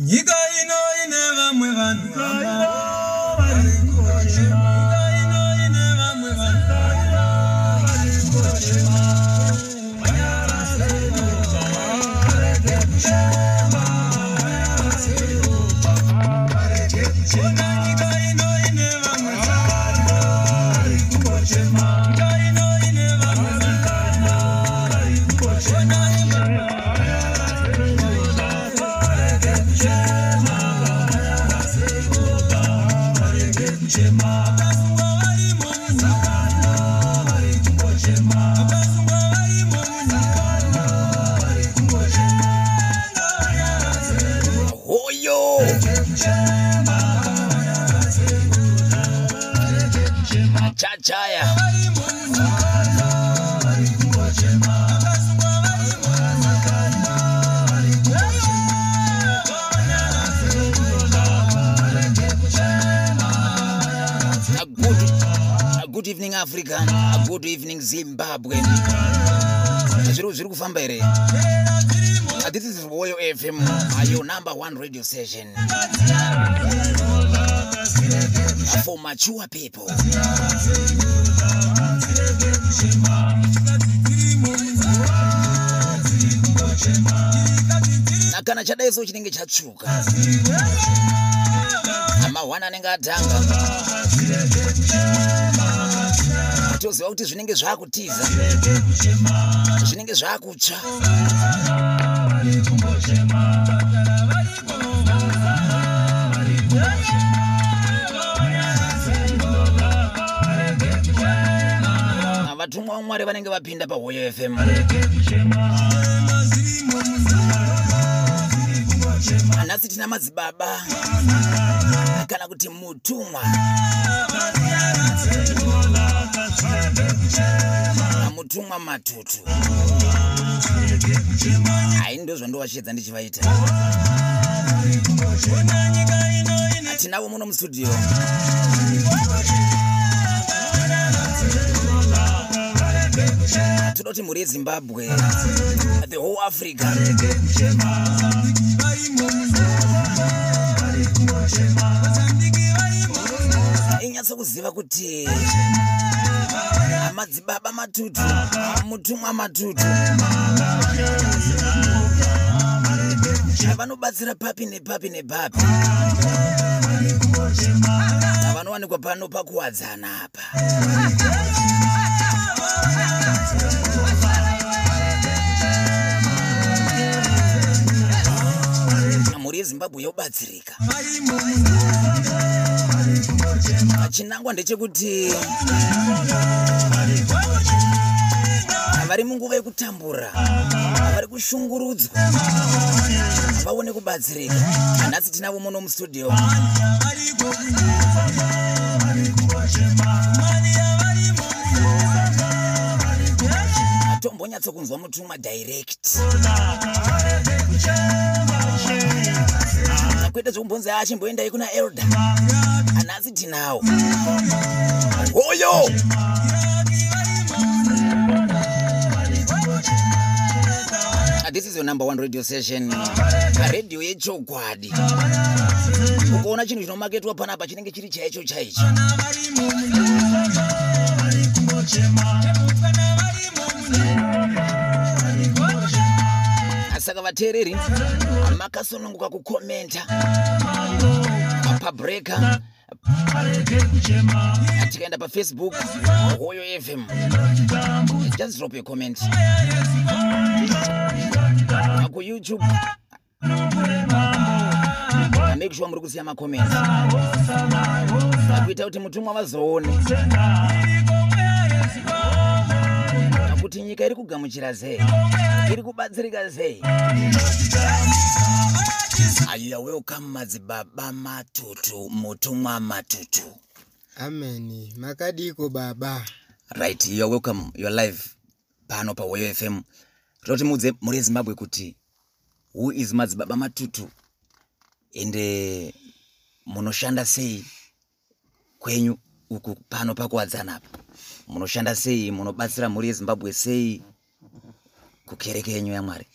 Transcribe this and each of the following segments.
nyika ino ine vamwe vanhu vari kuchema evening africa. Good evening zimbabwe. Zviri here? Uh, this is royal fm your number one radio station. For mature people. Na kana chadaiso chinenge chatsvuka. Amahwana anenge atanga toziva kuti zvinenge zvakutiza zvinenge zvakutsva Na vatumwa vamwari vanenge vapinda pahoyo fm nhasi tina madzibaba kana kuti mutumwa. Mutumwa matutu. Hai ndo zvandovashedza ndichivaita tinavo muno mustudio toda kuti mhuri yezimbabwe the whole africa inyatsa kuziva kuti madzibaba matutu mutumwa matutu. Vanobatsira papi nepapi nepapi. Vanowanikwa pano pakuwadzana apa mhuri yezimbabwe yobatsirika chinangwa ndechekuti vari munguva yekutambura vari kushungurudzwa vaone kubatsirika nhasi tinavo muno mustudio tombonyatsa kunzwa mutumwa direct. Kwete zvekumbonzi achimboendai kuna elda nhasi tinawo hoyo! This is your number one radio station. Radio yechokwadi ukaona chinhu chinomaketwa panapa chinenge chiri chaicho chaicho saka vateereri makasununguka kukomenta pabreka tikaenda pafacebook hoyo fm just drop a comment kuyoutube make sure muri kusiya makomenti kuita kuti mutumwa vazoone kuti nyika iri kugamuchira sei? Iri kubatsirika sei? Aya welcome madzibaba matutu mutumwa matutu. Ameni makadiko baba. Right you're welcome. You're live. Pano pahoyo fm toda kuti mudze muri yezimbabwe kuti who is madzibaba matutu? Ende munoshanda sei kwenyu uku pano pakuwadzana apa munoshanda sei munobatsira mhuri yezimbabwe sei? Kukereke yenyu yamwari.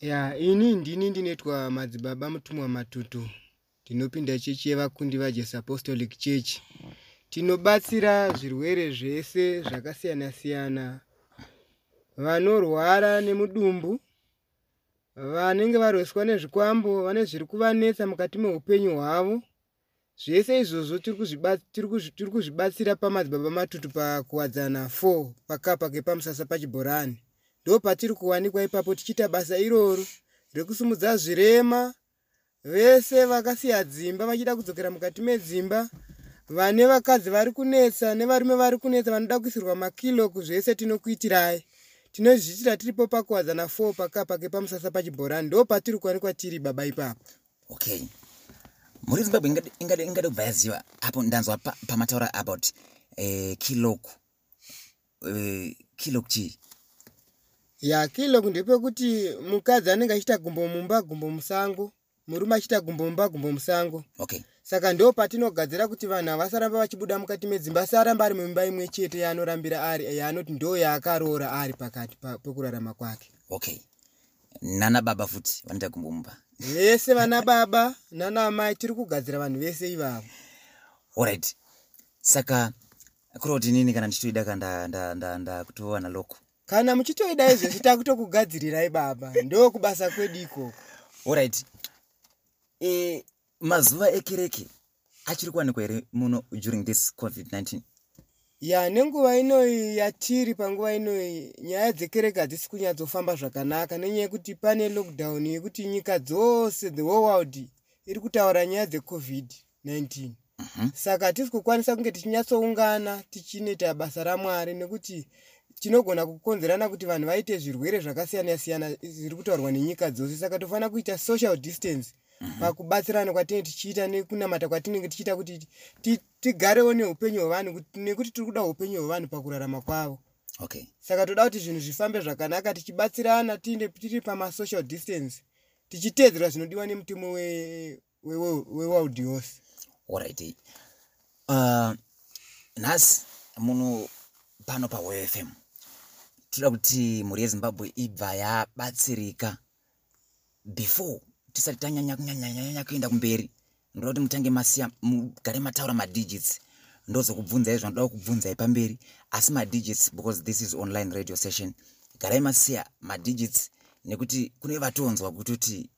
Ya ini ndini ndinoitwa madzibaba mutumwa matutu. Ndinopinda chechi yevakundi vajesu apostolic church. Tinobatsira zvirwere zvese zvakasiyana-siyana. Vanorwara nemudumbu vanenge varweswa nezvikwambo vane zviri kuvanetsa mukati meupenyu hwavo zvese izvozvo tiri kuzviba- tiri kuzvi- tiri kuzvibatsira pamadzibaba matutu pakuwadzana 4 pakapa kepamusasa pachibhorani. Ndo patiri kuwanikwa ipapo tichiita basa iroro rekusumudza zvirema. Vese vakasiya dzimba vachida kudzokera mukati medzimba. Vane vakadzi vari kunetsa nevarume vari kunetsa vanoda kuisirwa makiloku zvese tinokuitirai. Tinozviitira tiripo pakuwadzana 4 pakapa kepamusasa pachibhorani. Ndo patiri kuwanikwa tiri baba ipapo. Okay mhuri yezimbabwe ingade- ingade kubva yaziva apo ndanzwa pa- pamataura about eh, kiloku eh, kiloku chii ya kiloku ndepekuti mukadzi anenge achiita gumbo mumba gumbo musango murume achiita gumbo mumba gumbo musango. Okay saka ndo patinogadzira kuti vanhu havasaramba vachibuda mukati medzimba asi aramba ari mumba imwe chete yaanorambira ari yaanoti ndo yaakaroora ari pakati pa- pekurarama kwake. Okay nana baba futi vanoita gumbomumba vese vana baba nana amai tiri kugadzira vanhu vese ivavo. Alright. Saka kureva kuti inini kana ndichitoida ka nda- nda- nda- ndakutowana loko? Kana muchitoida izvezvi takutokugadzirirai baba ndo kubasa kwedu ikoko. Alright. E, mazuva ekereke achiri kuwanikwa here muno during this covid-19 ya nenguva inoyi yatiri panguva inoyi nyaya dzekereke hadzisi kunyatsofamba zvakanaka. Nenyaya yekuti pane lockdown yekuti nyika dzose the whole world iri kutaura nyaya dzecovid-19 saka hatisi kukwanisa kunge tichinyatsoungana tichinoita basa ramwari nekuti tinogona kukonzerana kuti vanhu vaite zvirwere zvakasiyana-siyana zviri kutaurwa nenyika dzose. Saka tofanira kuita social distance pakubatsirana kwatinenge tichiita nekunamata kwatinenge tichiita kuti ti- tigarewo neupenyu hwevanhu kuti- nekuti tiri kuda upenyu hwevanhu pakurarama kwavo. Okay. Saka toda kuti zvinhu zvifambe zvakanaka tichibatsirana tiinde tiri pamasocial distance tichiteedzera zvinodiwa nemutemo we- we- we- weworld yose alright uh, nhasi muno pano pawfm toda kuti mhuri yezimbabwe ibva yabatsirika before tisati tanyanya kunyanyanyanya kuenda kumberi. Ndoda kuti mutange masiya mugare mataura madigits ndozokubvunzai zvanoda kubvunzai pamberi asi madigits because this is online radio session. Garai masiya madigits nekuti kune vatonzwa kutoti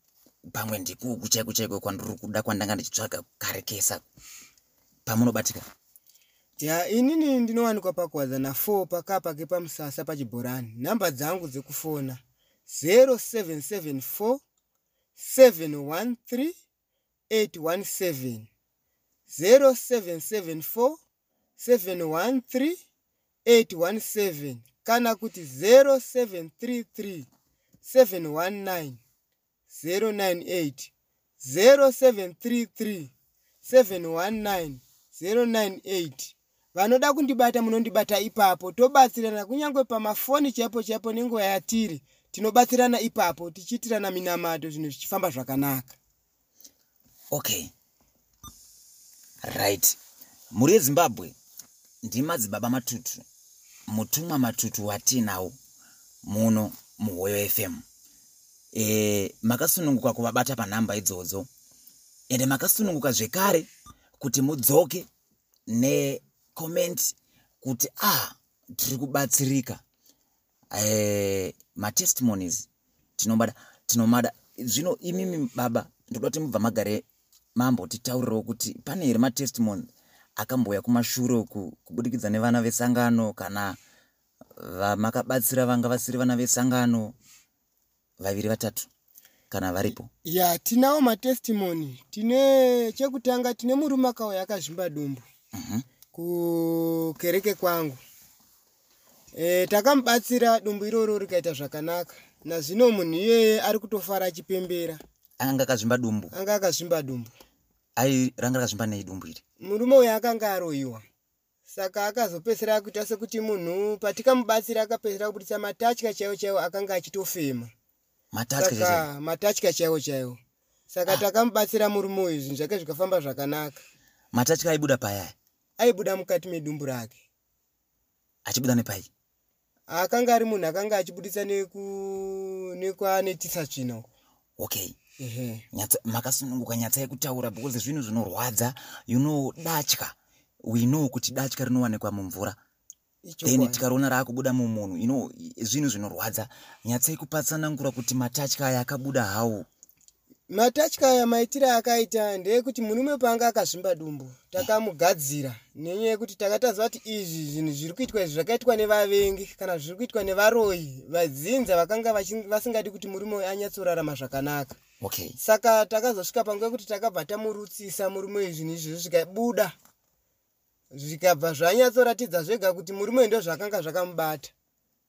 pamwe ndikuku chaiko chaiko kwandiri kuda kwandanga ndichitsvaga karekesa pamunobatika. Ya inini ndinowanikwa pakuwadzana 4 pakapa kepamusasa pachibhorani. Nhamba dzangu dzekufona 0774 713 817 0774 713 817 kana kuti 0733 719 098 0733 719 098 vanoda kundibata munondibata ipapo tobatsirana kunyange pamafoni chaipo chaipo nenguva yatiri tinobatsirana ipapo tichiitirana minamato zvinhu zvichifamba zvakanaka. Okay right. Mhuri yezimbabwe ndimadzibaba matutu mutumwa matutu watinawo muno muhoyo fm e, makasununguka kuvabata panhamba idzodzo ende makasununguka zvekare kuti mudzoke necomment kuti ah tiri kubatsirika e, matestimonies tinomada tinomada. Zvino imimi baba ndoda kuti mubva magare mambotitaurirawo kuti pane here matestimony akambouya kumashure uku kubudikidza nevana vesangano kana vamakabatsira vanga vasiri vana vesangano vaviri vatatu kana varipo? Ya tinawo matestimoni tine chekutanga tine murume akauya akazvimba dumbu Mhm. kukereke kwangu e, takamubatsira dumbu iroro rikaita zvakanaka. Nazvino munhu iyeye ari kutofara achipembera. Anga akazvimba dumbu. Anga akazvimba dumbu. Ai ranga rakazvimba nei dumbu iri? Murume uyu akanga aroyiwa saka akazopedzisira akuita sekuti munhu patikamubatsira akapedzisira kubudisa matatya chaiwo chaiwo akanga achitofema. Matatya matatya chaiwo chaiwo. Saka takamubatsira murume uyu zvinhu zvake zvikafamba zvakanaka. Matatya aibuda payaya? Aibuda mukati medumbu rake. Achibuda nepai akanga ari munhu akanga achibudisa nekwanetisa tsvina okay. Nyatsa makasununguka nyatsai kutaura because zvinhu zvinorwadza you know datya. We know kuti datya rinowanikwa mumvura. Then tikaroona raakubuda mumunhu you know zvinhu zvinorwadza nyatsai kupatsanangura kuti matatya aya akabuda hawo matatya aya maitiro akaita ndeyekuti murume panga akazvimba dumbu takamugadzira. Nenyaya yekuti takataziva kuti izvi zvinhu zviri kuitwa izvi zvakaitwa nevavengi kana zviri kuitwa nevaroyi vadzinza vakanga vasingadi kuti murume uyu anyatsorarama zvakanaka. Okay. Saka takazosvika panguva yekuti takabva tamurutsisa murume uyu zvinhu izvozvo zvikabuda. Zvikabva zvanyatsoratidza zvega kuti murume uyu ndo zvakanga zvakamubata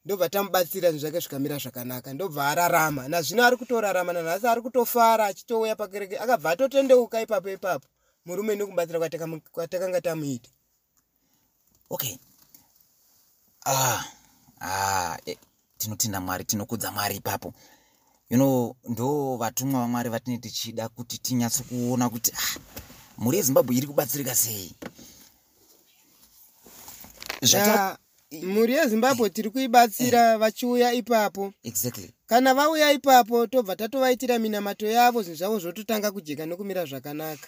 ndobva tamubatsira zvinhu zvake zvikamira zvakanaka ndobva ararama. Nazvino ari kutorarama nanhasi ari kutofara achitouya pakereke akabva atotendeuka ipapo ipapo. Murume nekubatsira kwatakanga tamuita. Okay ah ah eh, tinotenda mwari tinokudza mwari ipapo. You know ndo vatumwa vamwari vatinee tichida kuti tinyatso kuona kuti ah, mhuri yezimbabwe iri kubatsirika sei? Zvata- Ya, mhuri yezimbabwe tiri kuibatsira vachiuya ipapo. Exactly. Kana vauya ipapo tobva tatovaitira minamato yavo zvinhu zvavo zvototanga kujeka nokumira zvakanaka.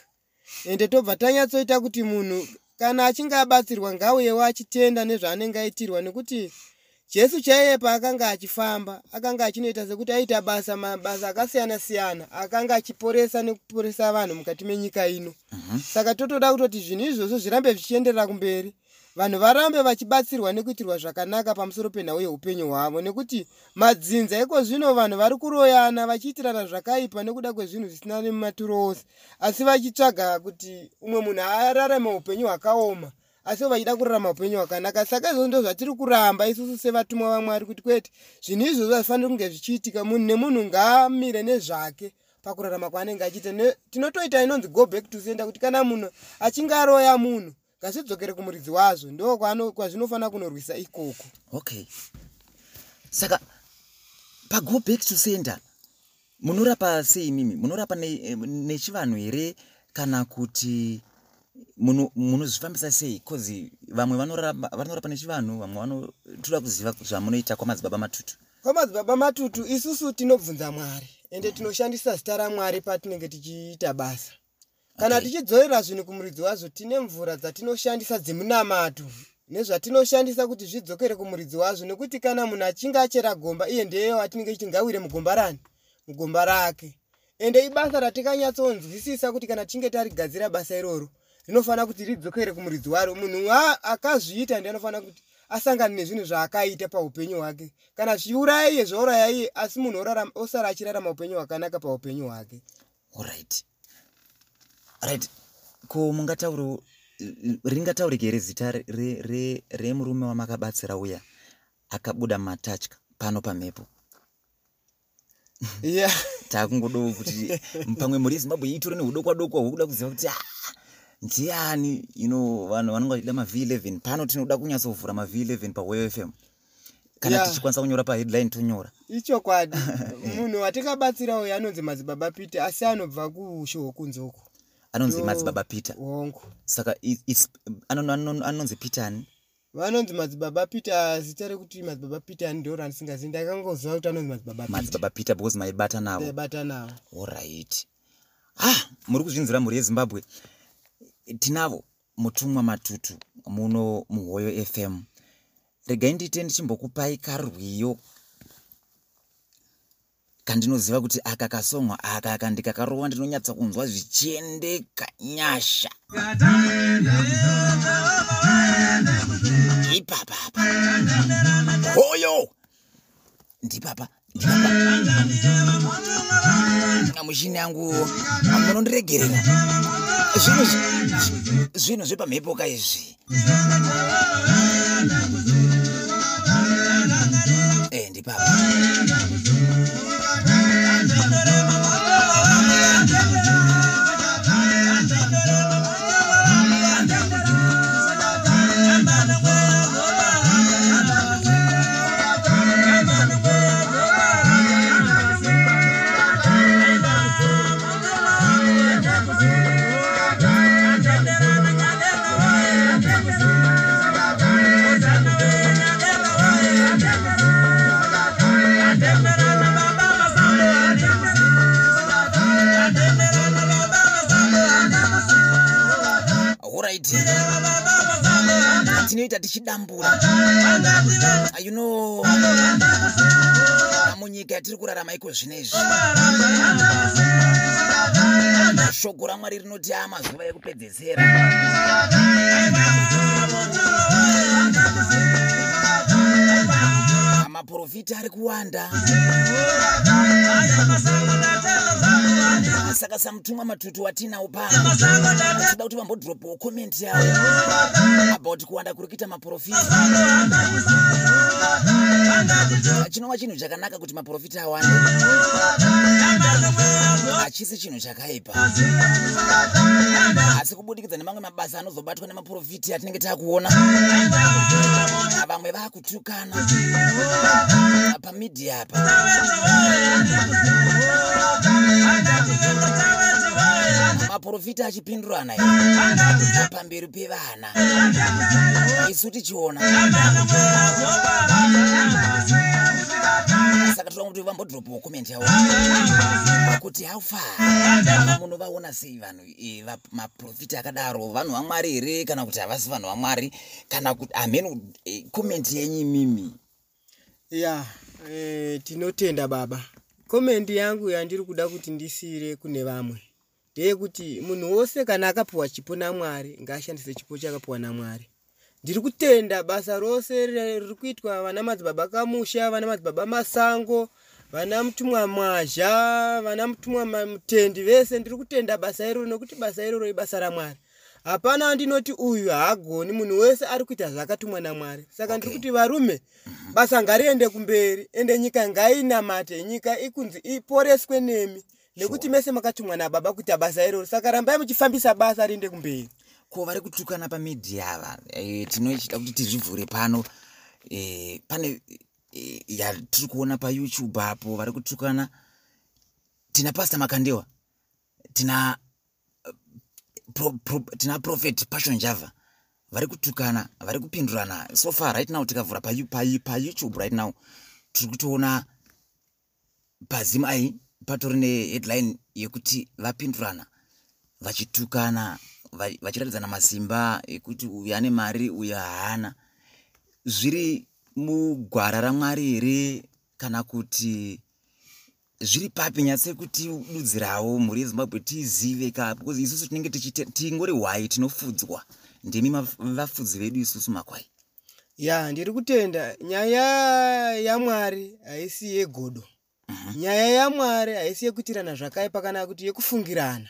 Ende tobva tanyatsoita kuti munhu kana achinge abatsirwa ngauyewo achitenda nezvaanenge aitirwa nekuti jesu chaiye paakanga achifamba akanga achinoita sekuti aita basa mabasa akasiyana siyana akanga achiporesa nekuporesa vanhu mukati menyika ino. Mhm. saka totoda kutoti zvinhu izvozvo zvirambe zvichienderera kumberi vanhu varambe vachibatsirwa nekuitirwa zvakanaka pamusoro penhau yeupenyu hwavo nekuti madzinza iko zvino vanhu vari kuroyana vachiitirana zvakaipa nekuda kwezvinhu zvisina nematuro ose. Asi vachitsvaga kuti umwe munhu ararame upenyu hwakaoma asiwo vachida kurarama upenyu hwakanaka. Saka izvozvo ndo zvatiri kuramba isusu sevatumwa vamwari kuti kwete zvinhu izvozvo hazvifaniri kunge zvichiitika. Munhu nemunhu ngaamire nezvake pakurarama kwaanenge achiita. Tinotoita inonzi go back to sender kuti kana munhu achinge aroya munhu ngazvidzokere kumuridzi wazvo ndo kwazvinofanira kunorwisa ikoko. Okay. Saka pago back to center munorapa sei mimi? Munorapa ne- eh, nechivanhu here kana kuti muno- munozvifambisa sei? Cause vamwe vanorapa nechivanhu vamwe vanotoda kuziva zvamunoita kwamadzibaba matutu. Kwamadzibaba matutu isusu tinobvunza mwari ende tinoshandisa zita ramwari patinenge tichiita basa kana tichidzorera zvinhu kumuridzi wazvo tine mvura dzatinoshandisa dzemunamato nezvatinoshandisa kuti zvidzokere kumuridzi wazvo nekuti kana munhu achinge achera gomba iye ndeyewo atinenge tichiti ngawire mugomba rani mugomba rake. Ende ibasa ratikanyatsonzwisisa kuti kana tichinge tarigadzira basa iroro rinofanira kuti ridzokere kumuridzi waro. Munhu akazviita ndi anofanira kuti asangane nezvinhu zvaakaita paupenyu hwake. Kana zviuraya iye zvauraya iye asi munhu osara achirarama upenyu hwakanaka paupenyu hwake. Alright right. Ko mungatauro ringataurike here zita re- re- re- remurume wamakabatsira uya akabuda matatya pano pamhepo. Ya takungodo kuti pamwe mhuri yezimbabwe itore neudokwa dokwa hwokuda kuziva kuti ah, ndiani? You know vanhu vanonge vachida mavh11 pano tinoda kunyatsovhura mavh11 pawoyo fm kana Yeah. tichikwanisa kunyora paheadline tonyora. Ichokwadi. Munhu watikabatsira uyu anonzi madzibaba peter asi anobva kusho hwokunze uko anonzi madzibaba peter. hongu saka anonzi peter ani? Vanonzi madzibaba peter zita rekuti madzibaba peter ndo randisingazivi ndakangoziva kuti anonzi madzibaba peter. Because maibata navo ndaibata navo oright ah muri kuzvinzira mhuri yezimbabwe. Tinavo mutumwa matutu muno muhoyo fm regai ndiite ndichimbokupai karwiyo kandinoziva kuti aka kasongwa aka aka ndikakarowa ndinonyatsa kunzwa zvichiendeka nyasha ipapapa hoyo ndipapa ndipapa mushini yangu munondiregerera zvinhu zvi- zvinhu zvepamhepoka izvi chete tinoita tichidambura. Ah, you know munyika yatiri kurarama iko zvinezvi. Shoko ramwari rinoti amazuva ekupedzesera. Maprofita ari kuwanda saka samutumwa matutu watinawo pano. Tinoda kuti vambodhiropawo komenti yavo about kuwanda kuri kuita maprofita chinova chinhu chakanaka kuti maprofita awande. Hachisi chinhu chakaipa. Asi kubudikidza nemamwe mabasa anozobatwa nemaprofiti atinenge taakuona vamwe vaakutukana pamidhia apa maprofita achipindurana pamberi pevana. Isu tichiona. Saka toda kuti vambodhiropawo komenti yavo. Kuti how far? Munovaona sei vanhu eh, va- maprofita akadaro? Vanhu vamwari here? Kana kuti havasi vanhu vamwari kana kuti ameno komenti yenyu imimi? Ya eh, tinotenda baba. Komendi yangu yandiri kuda kuti ndisiyire kune vamwe ndeyekuti munhu wose kana akapiwa chipo namwari ngaashandise chipo chakapiwa namwari. Ndiri kutenda basa rose ri- riri kuitwa vana madzibaba kamusha vana madzibaba masango vana mutumwa mwazha vana mutumwa mutendi vese ndiri kutenda basa iroro nokuti basa iroro ibasa ramwari. Hapana andinoti uyu haagoni munhu wese ari kuita zvakatumwa namwari. Saka ndiri Okay. kuti varume basa ngariende kumberi ende nyika ngainamate nyika ikunzi iporeswe nemi nekuti mese makatumwa nababa kuita basa iroro saka rambai muchifambisa basa riende kumberi. Ko vari kutukana pamidhia ava eh, tinochida kuti tizvivhure pano. Eh, pane eh, yatiri kuona payoutube apo vari kutukana. Tina pasta makandewa tina pro, pro, tina prophet passion java vari kutukana vari kupindurana. So far right now tikavhura pa, Yu- pa, pa youtube right now tiri kutoona pazimu ai patori neheadline yekuti vapindurana vachitukana va- vachiratidzana masimba ekuti uyu ane mari uyu haana. Zviri mugwara ramwari here kana kuti zviri papi nyatsekuti-dudzirawo mhuri yezimbabwe tiizive ka because isusu tinenge tingori hwai tinofudzwa. Ndimi maf- vafudzi vedu isusu makwai? Ya ndiri kutenda. Nyaya yamwari haisi yegodo nyaya yamwari haisi yekuitirana zvakaipa kana kuti yekufungirana.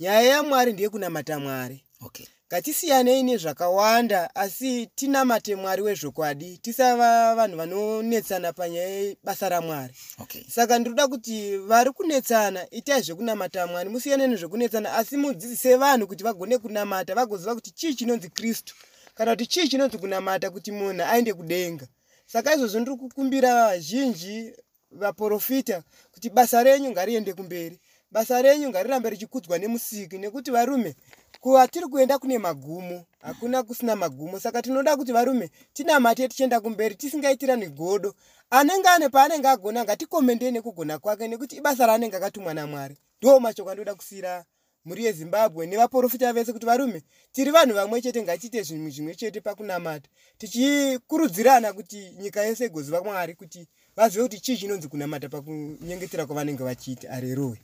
Nyaya yamwari ndeyekunamata mwari. Okay ngatisiyanei nezvakawanda asi tinamate mwari wezvokwadi tisava vanhu vanonetsana panyaya yebasa ramwari. Okay saka ndinoda kuti vari kunetsana itai zvekunamata mwari musiyane nezvekunetsana asi mudzidzise vanhu kuti vagone kunamata vagoziva kuti chii chinonzi kristu. Kana kuti chii chinonzi kunamata kuti munhu aende kudenga. Saka izvozvo ndiri kukumbira vazhinji vaprofita kuti basa renyu ngariende kumberi. Basa renyu ngarirambe richikudzwa nemusiki nekuti varume kuvatiri kuenda kune magumo hakuna kusina magumo. Saka tinoda kuti varume tinamate tichienda kumberi tisingaitirani godo. Anenge ane paanenge agona ngatikomendei nekugona kwake nekuti ibasa raanenge akatumwa namwari. Ndo mashoko andoda kusiyira mhuri yezimbabwe nevaprofita vese kuti varume tiri vanhu vamwe chete ngatiite zvinhu zvimwe chete pakunamata. Tichikurudzirana kuti nyika yese igoziva mwari kuti vazive kuti chii chinonzi kunamata pakunyengetera kwavanenge vachiita? Areruya.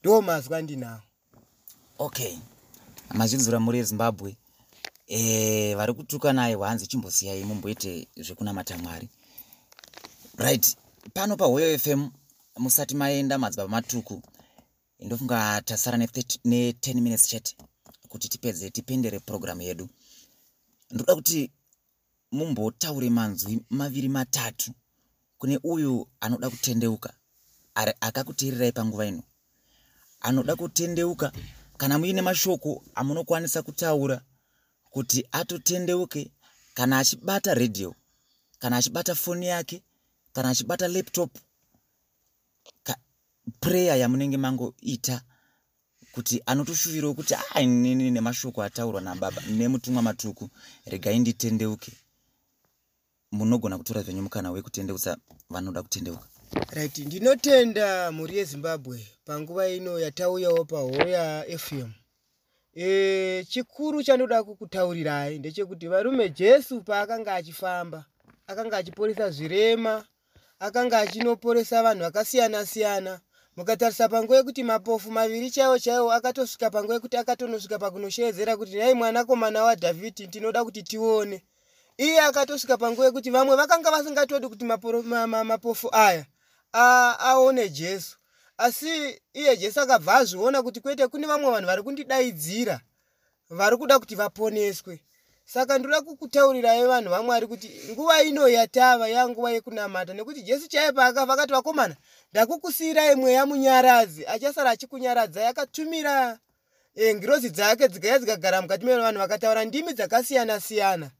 Ndo mazwa andinawo okay. Mazvinzura muri yezimbabwe e, vari kutukanaye hwanzi chimbosiyai mumboite zvekunamata mwari. Right. Pano pahoyo fm musati maenda madzibaba matuku ndofunga tasara ne30 ne10 minutes chete kuti tipedze tipendere purogiramu yedu. Ndoda kuti mumbotaure manzwi maviri matatu kune uyu anoda kutendeuka akakuteererai panguva ino. Anoda kutendeuka kana muine mashoko amunokwanisa kutaura kuti atotendeuke kana achibata redhiyo kana achibata foni yake kana achibata laptop ka prayer yamunenge mangoita kuti anotoshuvirawo kuti a inini nemashoko ataurwa nababa nemutumwa matuku regai nditendeuke munogona kutora zvenyu mukana wekutendeutsa vanoda kutendeuka? Right ndinotenda mhuri yezimbabwe panguva ino yatauyawo pahoya fm e, chikuru chandoda kukutaurirai ndechekuti varume jesu paakanga achifamba akanga achiporesa zvirema akanga achinoporesa vanhu vakasiyana-siyana mukatarisa panguva yekuti mapofu maviri chaiwo chaiwo akatosvika panguva yekuti akatonosvika pakunosheedzera kuti nhai mwanakomana wadhavhidhi tinoda kuti tione iye akatosvika panguva yekuti vamwe vakanga vasingatodi kuti maporo- ma- ma- mapofu aya aone jesu. Asi iye jesu akabva azviona kuti kwete kune vamwe vanhu vari kundidaidzira vari kuda kuti vaponeswe. Saka ndoda kukutaurirai vanhu vamwari kuti nguva ino yatava yanguva yekunamata nekuti jesu chaiye paakafa akati vakomana ndakukusiyirai mweya munyaradzi. Achasara achikunyaradzai akatumira e, ngirozi dzake dzikauya dzikagara mukati mevanhu vakataura ndimi dzakasiyana-siyana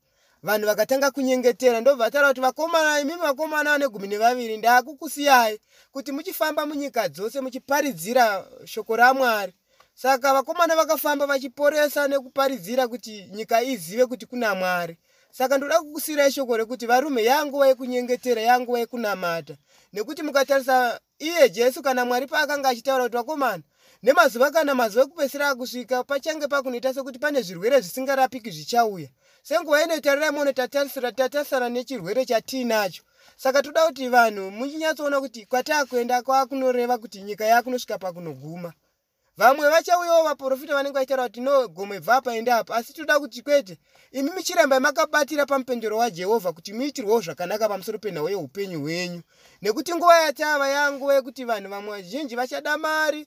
vanhu vakatanga kunyengetera ndobva vataura kuti vakomana imimi vakomana vane gumi nevaviri ndaakukusiyai kuti muchifamba munyika dzose muchiparidzira shoko ramwari. Saka vakomana vakafamba vachiporesa nekuparidzira kuti nyika izive kuti kuna mwari. Saka ndoda kukusiyirai shoko rekuti varume yanguva yekunyengetera yanguva yekunamata. Nekuti mukatarisa iye jesu kana mwari paakanga achitaura kuti vakomana nemazuva kana mazuva ekupedzisira akusvika pachange pakunoita sekuti pane zvirwere zvisingarapiki zvichauya senguva inotarira mono tatarisira tatarisana nechirwere chatiinacho saka toda kuti vanhu muchinyatsoona kuti kwataakuenda kwaakunoreva kuti nyika yakunosvika pakunoguma. Vamwe vachauyawo vaprofita vanenge vachitaura kuti no gomwe bva apa ende apa. Asi toda kuti kwete imi michiramba makabatira pamupendero wajehovha kuti muitirwewo zvakanaka pamusoro penhau yeupenyu hwenyu. Nekuti nguva yatava yanguva yekuti vanhu vamwe vazhinji vachada mari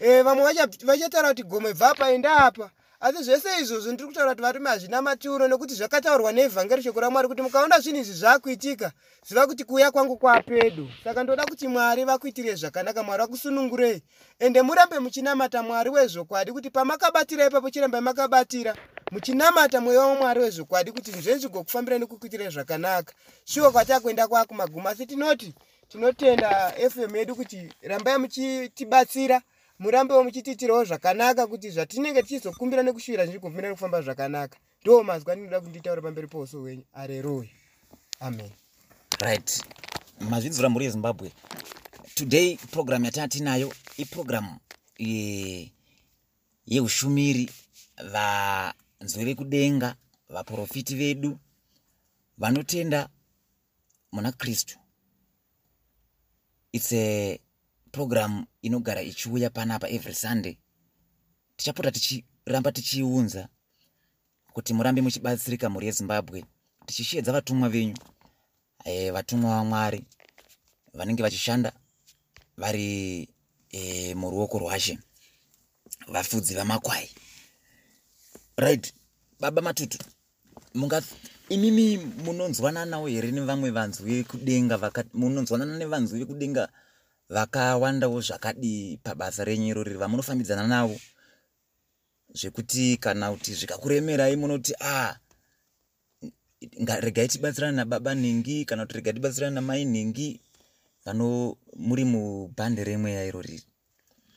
e, vamwe vacha- vachataura kuti gomwe bva apa ende apa asi zvese izvozvo ndiri kutaura kuti varume hazvina maturo nekuti zvakataurwa nevhangeri shoko ramwari kuti mukaona zvinhu izvi zvaakuitika ziva kuti kuuya kwangu kwapedo saka ndoda kuti mwari vakuitire zvakanaka mwari vakusunungurei. Ende murambe muchinamata mwari wezvokwadi kuti pamakabatira ipapo chirambai makabatira muchinamata mweya wamwari wezvokwadi kuti zvezvigokufambirai nekukuitirai zvakanaka. Shuwa kwati akuenda kwakumaguma asi tinoti tinotenda fm yedu kuti rambai muchitibatsira murambewo muchitiitirawo zvakanaka kuti zvatinenge tichizokumbira nekushuvira zvichigofambira nekufamba zvakanaka. Ndo mazwa ndinoda kunditaura pamberi pouso hwenyu. Areruya amen. Right. Mazvidzura muri yezimbabwe. Today program yatanga tinayo iprogram ye- yeushumiri vanzwi vekudenga vaprofiti vedu vanotenda muna kristu. Its a program inogara ichiuya panapa every sunday tichapota tichiramba tichiiunza kuti murambe muchibatsirika mhuri yezimbabwe tichishedza vatumwa venyu e, vatumwa vamwari vanenge vachishanda vari e, muruoko rwashe vafudzi vamakwai. Right baba matutu munga imimi munonzwananawo here nevamwe vanzwi vekudenga munonzwanana nevanzwi vekudenga vakawandawo zvakadi pabasa renyu irori vamunofambidzana navo? Zvekuti kana kuti zvikakuremerai munoti a nga- regai tibatsirane nababa nhingi kana kuti regai tibatsirane namai nhingi vano muri mubhande remweya irori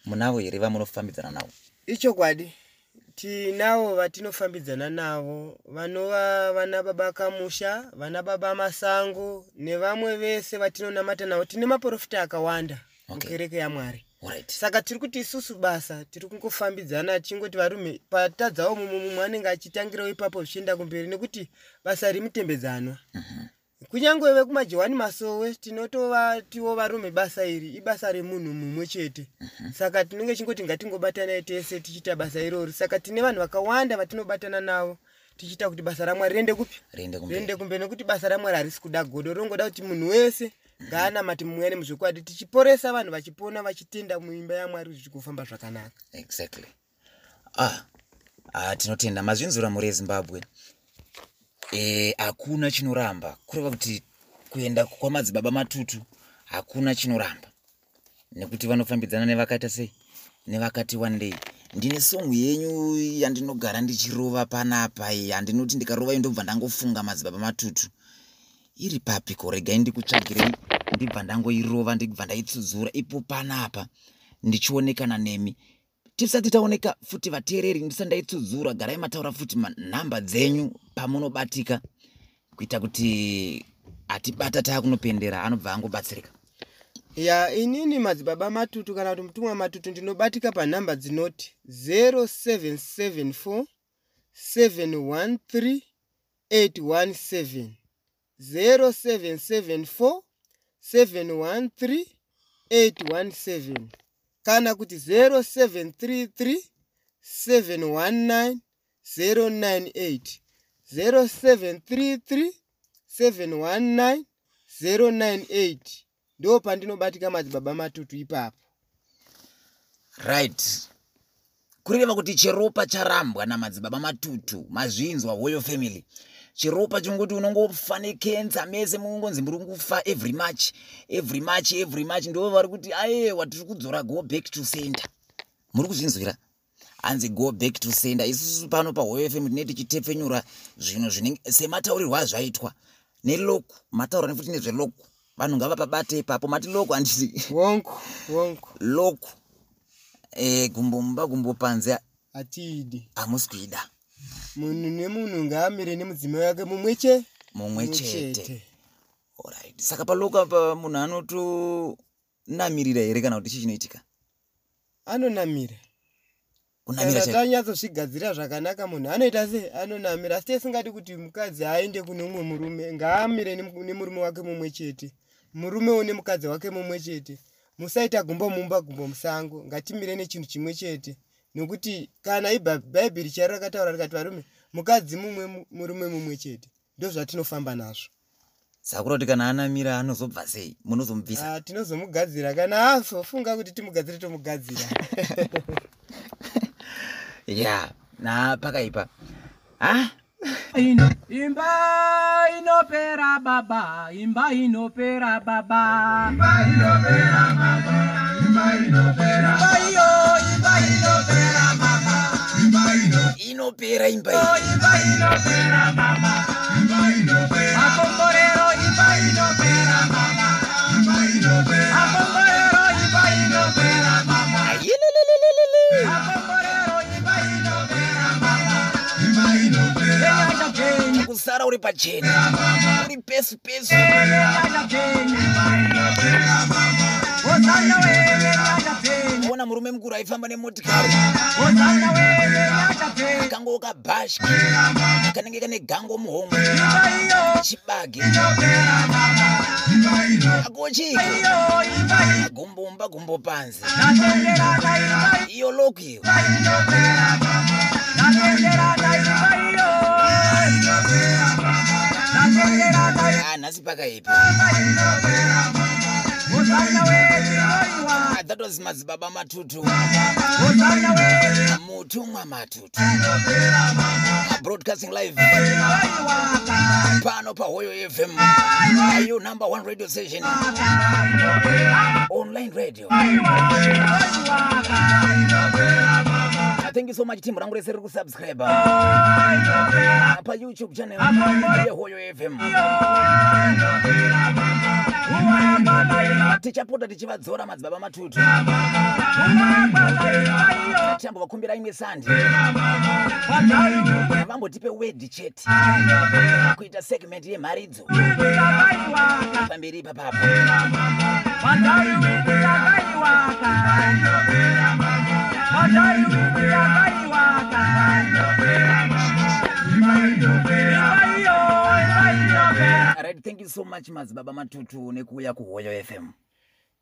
munavo here vamunofambidzana navo? Ichokwadi tinavo vatinofambidzana navo vanova vana baba kamusha vana baba masango nevamwe vese vatinonamata navo tine maprofita akawanda Okay. mukereke yamwari. Right saka tiri kuti isusu basa tiri kungofambidzana tichingoti varume patadzawo mumwe mumwe anenge achitangirawo ipapo zvichienda kumberi nekuti basa rimutembedzanwa kunyange vekumajowani masowe tinotovatiwo varume basa iri ibasa remunhu mumwe chete. Saka tinenge chingoti ngatingobatanai tese tichiita basa irori saka tine vanhu vakawanda vatinobatana navo tichiita kuti basa ramwari riende kupi? Riende kumberi. Kumberi nekuti basa ramwari harisi kuda godo. Rongoda kuti munhu wese ngaanamati mumweya nemuzvokwadi tichiporesa vanhu vachipona vachitenda muimba yamwari zvichigofamba zvakanaka. Exactly. Ah, ah tinotenda. Mazvinzura mhuri yezimbabwe e, hakuna chinoramba. Kureva kuti kuenda kwamadzibaba matutu hakuna chinoramba. Nekuti vanofambidzana nevakaita sei? Nevakati wandei. Ndine songu yenyu yandinogara ndichirova panapa iyi handinoti ndikarova iyo ndobva ndangofunga madzibaba matutu. Iri papiko? Regai ndikutsvagirei ndibva ndangoirova ndibva ndaitsudzura. Ipo panapa. Ndichionekana nemi tisati taoneka futi vateereri ndisati ndaitsudzura garai mataura futi nhamba dzenyu pamunobatika kuita kuti atibata taakunopendera anobva angobatsirika. Ya inini madzibaba matutu kana kuti mutumwa matutu ndinobatika panhamba dzinoti 0774 713 817 0774 713 817 kana kuti 0733 719 098 0733 719 098 ndo pandinobatika madzibaba matutu ipapo. Right. Kureva kuti chiropa charambwa namadzibaba matutu mazvinzwa hoyo family chiropa chinongoti unongofa nekensa mese munongonzi muri kufa every march. Every march every march ndo vari kuti ayewa tiri kudzora go back to center muri kuzvinzwira? Hanzi go back to center isusu pano pahoyo fm tinee tichitepfenyura zvinhu zvinenge semataurirwo azvaitwa. Neloku mataura nefuti nezveloku vanhu ngavapabate ipapo. Mati loku handiti wonko wonko. Loku. E, gumbomba gumbopanze hatiidi hamusi kuida munhu nemunhu ngaamire nemudzimai wake mumwe che mumwe chete. Alright. saka paloku apa munhu anotonamirira here kana kuti chii chinoitika? Anonamira. Kana tanyatsozvigadzira zvakanaka munhu. Anoita se anonamira. Asi tesingadi kuti mukadzi aende kune umwe murume ngaamire nemu- nemurume wake mumwe chete. Murumewo nemukadzi wake mumwe chete. Musaita gumbo mumba gumbo musango. Ngatimire nechinhu chimwe chete nokuti kana ibha- bhaibheri chari rakataura rikati varume mukadzi mumwe mu- murume mumwe chete ndo zvatinofamba nazvo. Sakura kuti kana anamira anozobva sei? Munozomubvisa? Ah, tinozomugadzira. Kana azofunga kuti timugadzire tomugadzira. Ya na pakaipa ha imba inopera baba imba inopera baba. Imba inopera baba imba inopera baba inopera imba imba inopera baba imba inopera. Makomborero imba inopera baba uri pachena uri pesu pesu. Ona murume mukuru aifamba nemotikari kango kabhashi kanenge kane gango muhomwe chibage akochiko gumbomba gumbopanzi iyo loku iyo. Ah, nhasi pakaipa Ah, that was madzibaba matutu. Mutumwa matutu. Ah, broadcasting live. Pano pahoyo fm ayo number one radio station. Online radio. Ah, thank you so much team. Rangu rese riri kusubscribe. Payoutube channel. Yehoyo fm tichapota tichivadzora madzibaba matutu. Tichambovakhumbira imwe sandi. Vambotipe wedi chete kuita segment yemharidzo pamberi ipapapa right thank you so much madzibaba matutu nekuuya kuhoyo fm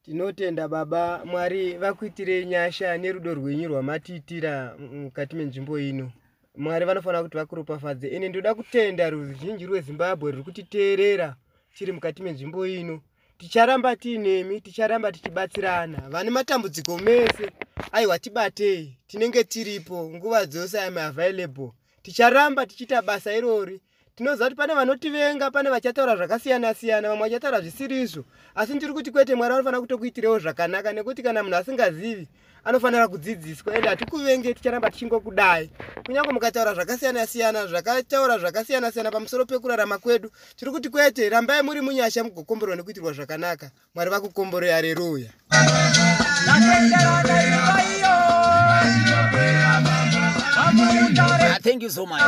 tinotenda baba mwari vakuitirei nyasha nerudo rwenyu rwamatiitira mukati menzvimbo ino. Mwari vanofanira kuti vakuropafadze. Ine ndoda kutenda ruzhinji rwezimbabwe ruri kutiteerera tiri mukati menzvimbo ino ticharamba tiinemi ticharamba tichibatsirana. Vane matambudziko mese. Aiwa tibatei. Tinenge tiripo nguva dzose am available. Ticharamba tichiita basa irori tinoziva kuti pane vanotivenga pane vachataura zvakasiyana siyana vamwe vachataura zvisiri izvo. Asi ndiri kuti kwete mwari anofanira kutokuitirewo zvakanaka nekuti kana munhu asingazivi anofanira kudzidziswa. Ende hatikuvenge ticharamba tichingokudai. Kunyange mukataura zvakasiyana siyana zvakataura zvakasiyana siyana pamusoro pekurarama kwedu tiri kuti kwete rambai muri munyasha mugokomborwa nekuitirwa zvakanaka. Mwari vakukomboroi hareruya Ah, thank you so much.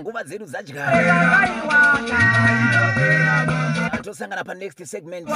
Nguva dzedu dzadya vaiwaka tosangana panext segment